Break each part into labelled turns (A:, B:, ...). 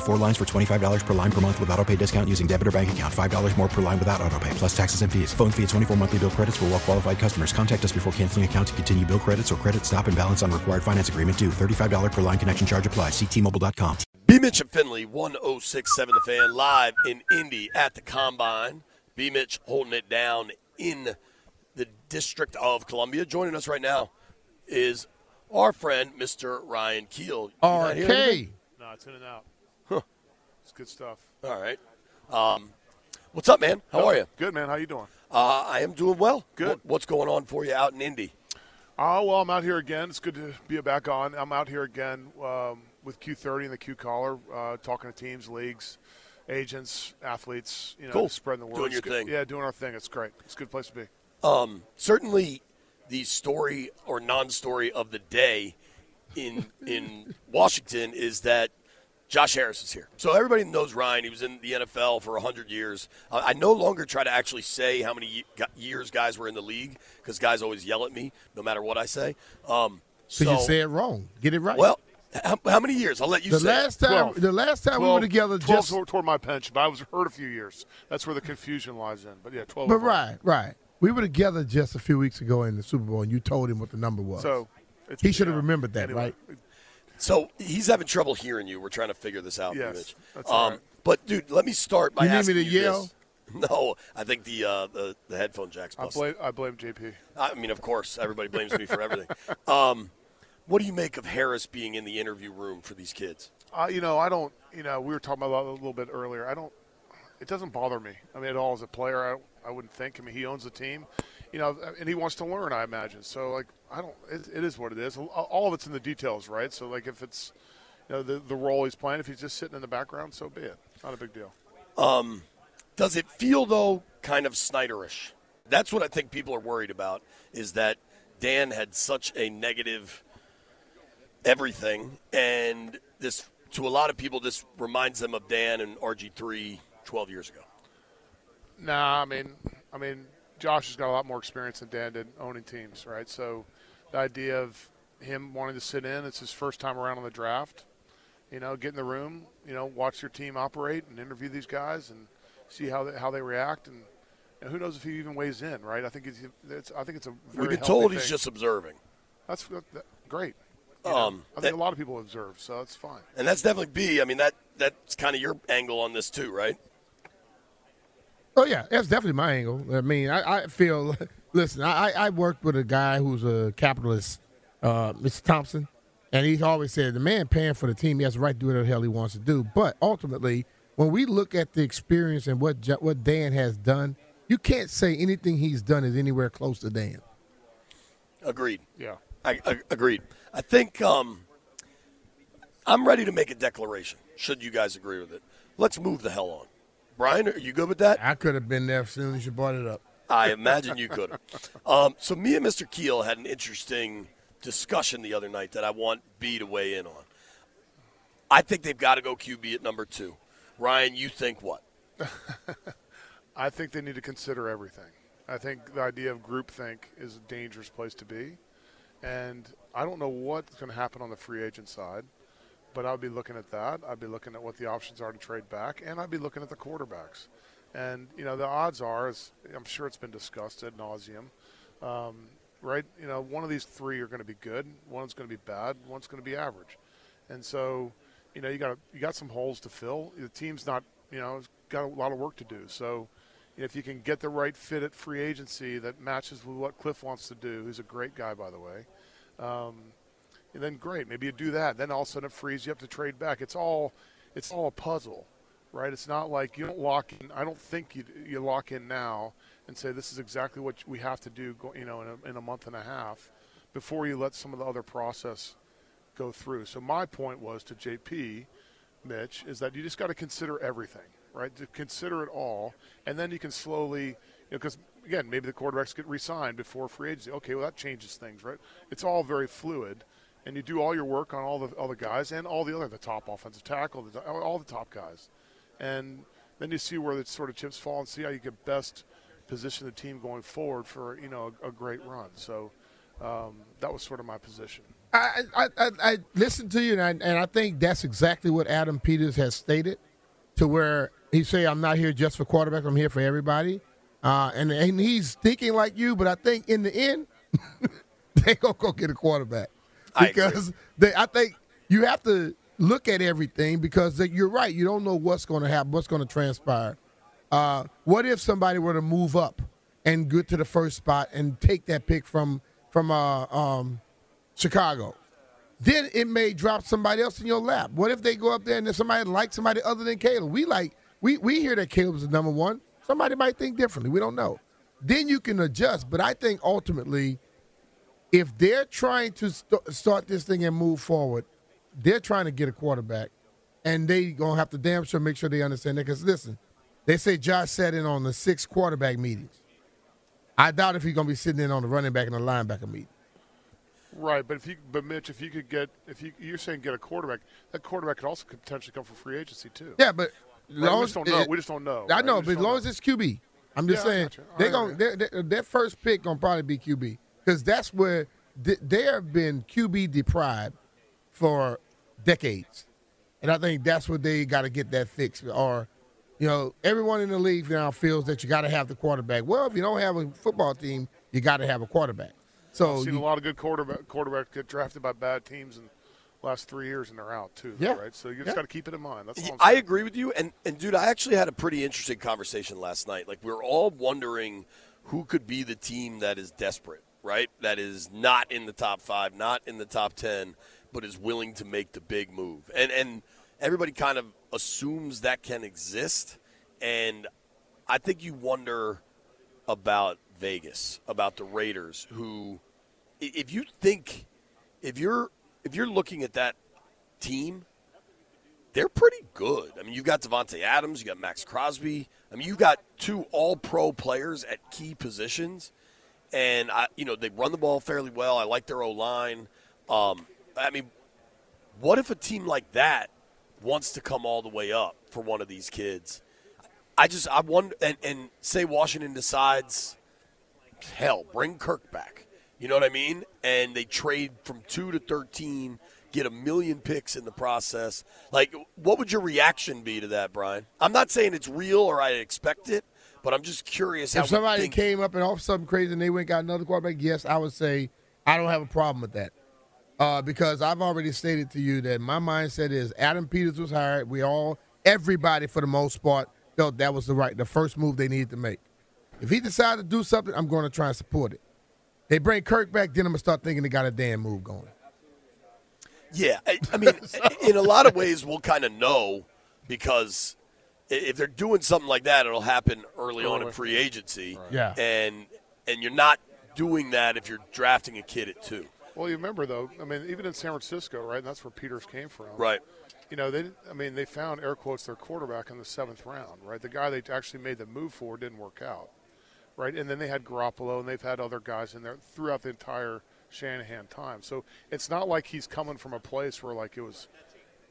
A: Minimum of four lines for $25 per line per month with auto pay discount using debit or bank account. $5 more per line without auto pay, plus taxes and fees. Phone fee at 24 monthly bill credits for well qualified customers. Contact us before canceling account to continue bill credits or credit stop and balance on required finance agreement due. $35 per line connection charge applies. Ctmobile.com.
B: B. Mitch and Finlay, 1067 The Fan, live in Indy at the Combine. B. Mitch holding it down in the District of Columbia. Joining us right now is our friend, Mr. Ryan Kuehl. You not?
C: RK.
D: No, it's in and out. It's good stuff.
B: All right. Um, what's up, man? How are you?
D: Good, man. How you doing?
B: Uh, I am doing well.
D: Good.
B: What- what's going on for you out in Indy?
D: Oh, well, I'm out here again. It's good to be back on. I'm out here again um, with Q30 and the Q Collar, uh, talking to teams, leagues, agents, athletes, you know,
B: Cool.
D: spreading the word.
B: Doing your thing.
D: Yeah, doing our thing. It's great. It's a good place to be.
B: Um, certainly, the story or non-story of the day in in Washington is that Josh Harris is here. So everybody knows Ryan. He was in the NFL for hundred years. Uh, I no longer try to actually say how many years guys were in the league because guys always yell at me no matter what I say. Um,
C: So,
B: so
C: you say it wrong. Get it right.
B: well. How, how many years? I'll let you
C: the
B: say.
C: last time,
D: Twelve.
C: the last time we were together,
D: 12
C: just
D: toward, toward my pension, but I was hurt a few years. That's where the confusion lies in. But yeah, 12.
C: but right, right. We were together just a few weeks ago in the Super Bowl, and you told him what the number was.
D: So it's,
C: he should have
D: yeah.
C: remembered that,
D: Anyway,
C: right?
B: So he's having trouble hearing you. We're trying to figure this out.
D: Yes,
B: Mitch.
D: that's
B: um,
D: right.
B: But dude, let me start by
C: You need me
B: asking
C: to
B: you
C: yell?
B: this. No, I think the uh, the the headphone jack's
D: I blame, I blame JP.
B: I mean, of course, everybody blames me for everything. Um, what do you make of Harris being in the interview room for these kids?
D: Uh, you know, I don't. You know, we were talking about that a little bit earlier. I don't. It doesn't bother me. I mean, at all as a player, I, I wouldn't think. I mean, he owns the team, you know, and he wants to learn. I imagine. So, like, I don't. It, it is what it is. All of it's in the details, right? So, like, if it's, you know, the the role he's playing, if he's just sitting in the background, so be it. Not a big deal.
B: Um, does it feel though kind of Snyderish? That's what I think people are worried about. Is that Dan had such a negative everything, and this to a lot of people this reminds them of Dan and RG3 12 years ago.
D: Nah, I mean, I mean, Josh has got a lot more experience than Dan did owning teams, right? So, the idea of him wanting to sit in, it's his first time around on the draft. You know, get in the room, you know, watch your team operate and interview these guys and see how they, how they react, and, and who knows if he even weighs in, right? I think it's, it's I think it's a very
B: We've been
D: healthy
B: told he's
D: thing.
B: just observing,
D: that's that, that- great. You know,
B: Um,
D: I
B: that-
D: think a lot of people observe, so that's fine.
B: and that's definitely B. I mean that that's kind of your angle on this too, right?
C: Oh yeah, that's definitely my angle. I mean, I, I feel. Listen, I, I worked with a guy who's a capitalist, uh, Mr. Thompson, and he's always said the man paying for the team, he has the right to do whatever the hell he wants to do. But ultimately, when we look at the experience and what what Dan has done, you can't say anything he's done is anywhere close to Dan.
B: Agreed.
D: Yeah.
B: I, I agreed. I think um, I'm ready to make a declaration. Should you guys agree with it? Let's move the hell on. Brian, are you good with that?
C: I could have been there as soon as you brought it up.
B: I imagine you could. Um, so me and Mr. Kuehl had an interesting discussion the other night that I want B to weigh in on. I think they've got to go QB at number two. Ryan, you think what?
D: I think they need to consider everything. I think the idea of groupthink is a dangerous place to be. And I don't know what's going to happen on the free agent side, but I'd be looking at that. I'd be looking at what the options are to trade back, and I'd be looking at the quarterbacks. And, you know, the odds are, as I'm sure it's been discussed ad nauseum, um, right? You know, one of these three are going to be good, one's going to be bad, one's going to be average. And so, you know, you got you got some holes to fill. The team's not, you know, got a lot of work to do. So, if you can get the right fit at free agency that matches with what Cliff wants to do, who's a great guy, by the way, um, and then great. Maybe you do that. Then all of a sudden it frees you up to trade back. It's all, it's all a puzzle, right? It's not like you don't lock in. I don't think you you lock in now and say this is exactly what we have to do, you know, in a, in a month and a half, before you let some of the other process go through. So my point was to JP, Mitch, is that you just got to consider everything, right? To consider it all, and then you can slowly, you know, because again, maybe the quarterbacks get re-signed before free agency. Okay, well that changes things, right? It's all very fluid, and you do all your work on all the the guys and all the other the top offensive tackle, the, all the top guys, and then you see where the sort of chips fall and see how you can best position the team going forward for you know a, a great run. So um, that was sort of my position.
C: I, I, I, I listened to you, and I, and I think that's exactly what Adam Peters has stated, to where he say, "I'm not here just for quarterback. I'm here for everybody," uh, and and he's thinking like you. But I think in the end, they gonna go get a quarterback because I, they, I think you have to look at everything because you're right. You don't know what's going to happen, what's going to transpire. Uh, what if somebody were to move up and get to the first spot and take that pick from from uh, um, Chicago. Then it may drop somebody else in your lap. What if they go up there and somebody like somebody other than Caleb? We like we we hear that Caleb's the number one. Somebody might think differently. We don't know. Then you can adjust. But I think ultimately, if they're trying to st- start this thing and move forward, they're trying to get a quarterback, and they gonna have to damn sure make sure they understand that. Because listen, they say Josh sat in on the six quarterback meetings. I doubt if he's gonna be sitting in on the running back and the linebacker meeting.
D: Right, but if you, but Mitch, if you could get, if you, you're saying get a quarterback, that quarterback could also potentially come from free agency too.
C: Yeah, but
D: right, we just don't know. It, we just don't know.
C: I
D: right?
C: know, but as long know. as it's QB, I'm just yeah, saying they're to their first pick gonna probably be QB because that's where they, they have been QB deprived for decades, and I think that's what they got to get that fixed. Or, you know, everyone in the league now feels that you got to have the quarterback. Well, if you don't have a football team, you got to have a quarterback. So
D: I've seen
C: you,
D: a lot of good quarterback quarterbacks get drafted by bad teams in the last three years, and they're out too. Yeah. Right. So you just yeah. got to keep it in mind. That's
B: I agree with you. And and dude, I actually had a pretty interesting conversation last night. Like we are all wondering who could be the team that is desperate, right? That is not in the top five, not in the top ten, but is willing to make the big move. And and everybody kind of assumes that can exist. And I think you wonder about Vegas about the Raiders who if you think if you're if you're looking at that team they're pretty good. I mean, you've got Davante Adams, you got Maxx Crosby. I mean, you've got two all-pro players at key positions, and I, you know, they run the ball fairly well. I like their O line. Um, I mean, what if a team like that wants to come all the way up for one of these kids? I just I wonder, and, and say Washington decides hell, bring Kirk back. You know what I mean? And they trade from two to thirteen, get a million picks in the process. Like, what would your reaction be to that, Brian? I'm not saying it's real or I expect it, but I'm just curious.
C: If somebody came up and all of a sudden crazy and they went got another quarterback, yes, I would say I don't have a problem with that. Uh, because I've already stated to you that my mindset is Adam Peters was hired. We all, everybody for the most part, felt that was the right, the first move they needed to make. If he decides to do something, I'm going to try and support it. They bring Kirk back, then I'm going to start thinking they got a damn move going.
B: Yeah, I, I mean, in a lot of ways, we'll kind of know because if they're doing something like that, it'll happen early on in free agency.
C: Right. Yeah,
B: and and you're not doing that if you're drafting a kid at two.
D: Well, you remember though, I mean, even in San Francisco, right? And that's where Peters came from.
B: Right.
D: You know, they, I mean, they found air quotes their quarterback in the seventh round, right? The guy they actually made the move for didn't work out right? And then they had Garoppolo, and they've had other guys in there throughout the entire Shanahan time. So it's not like he's coming from a place where like it was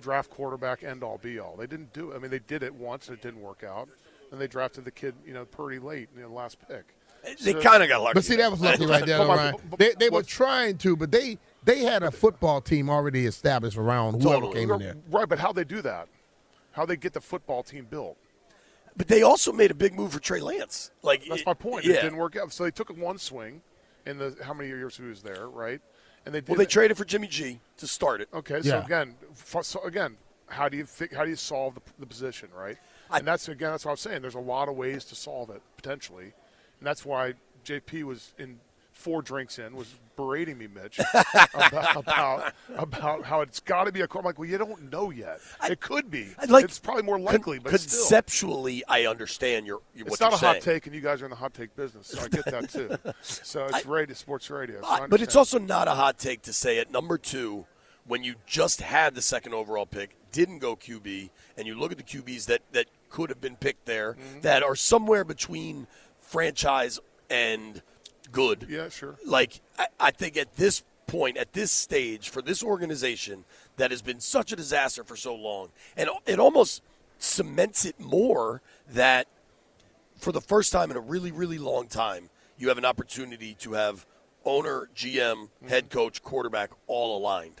D: draft quarterback end all be all. They didn't do it. I mean, they did it once, and it didn't work out, and they drafted the kid, you know, pretty late in the last pick.
B: They so, kind of got lucky.
C: But see, that was lucky right there, Ryan. They, they were trying to, but they they had a football team already established around whoever totally. came in there.
D: Right, but how they do that? How they get the football team built?
B: But they also made a big move for Trey Lance. Like
D: that's my point. Yeah. It didn't work out. So they took one swing in the how many years he was there, right?
B: And they well, they it. traded for Jimmy G to start it.
D: Okay, so again, so again, how do you how do you solve the, the position, right? I, and that's again, that's what I'm saying. There's a lot of ways to solve it potentially, and that's why JP was in four drinks in, was berating me, Mitch, about, about about how it's got to be a car. I'm like, well, you don't know yet. it could be.
B: like-
D: it's probably more likely,
B: Con-
D: but still.
B: conceptually, I understand your, your
D: It's not a hot take, and you guys are in the hot take business, so I get that too. so it's radio, sports radio. So I
B: but it's also not a hot take to say at number two, when you just had the second overall pick, didn't go QB, and you look at the QBs that, that could have been picked there
D: Mm-hmm.
B: that are somewhere between franchise and good.
D: Yeah, sure.
B: Like, I, I think at this point, at this stage, for this organization that has been such a disaster for so long, and it almost cements it more that for the first time in a really, really long time, you have an opportunity to have owner, GM, mm-hmm. head coach, quarterback all aligned.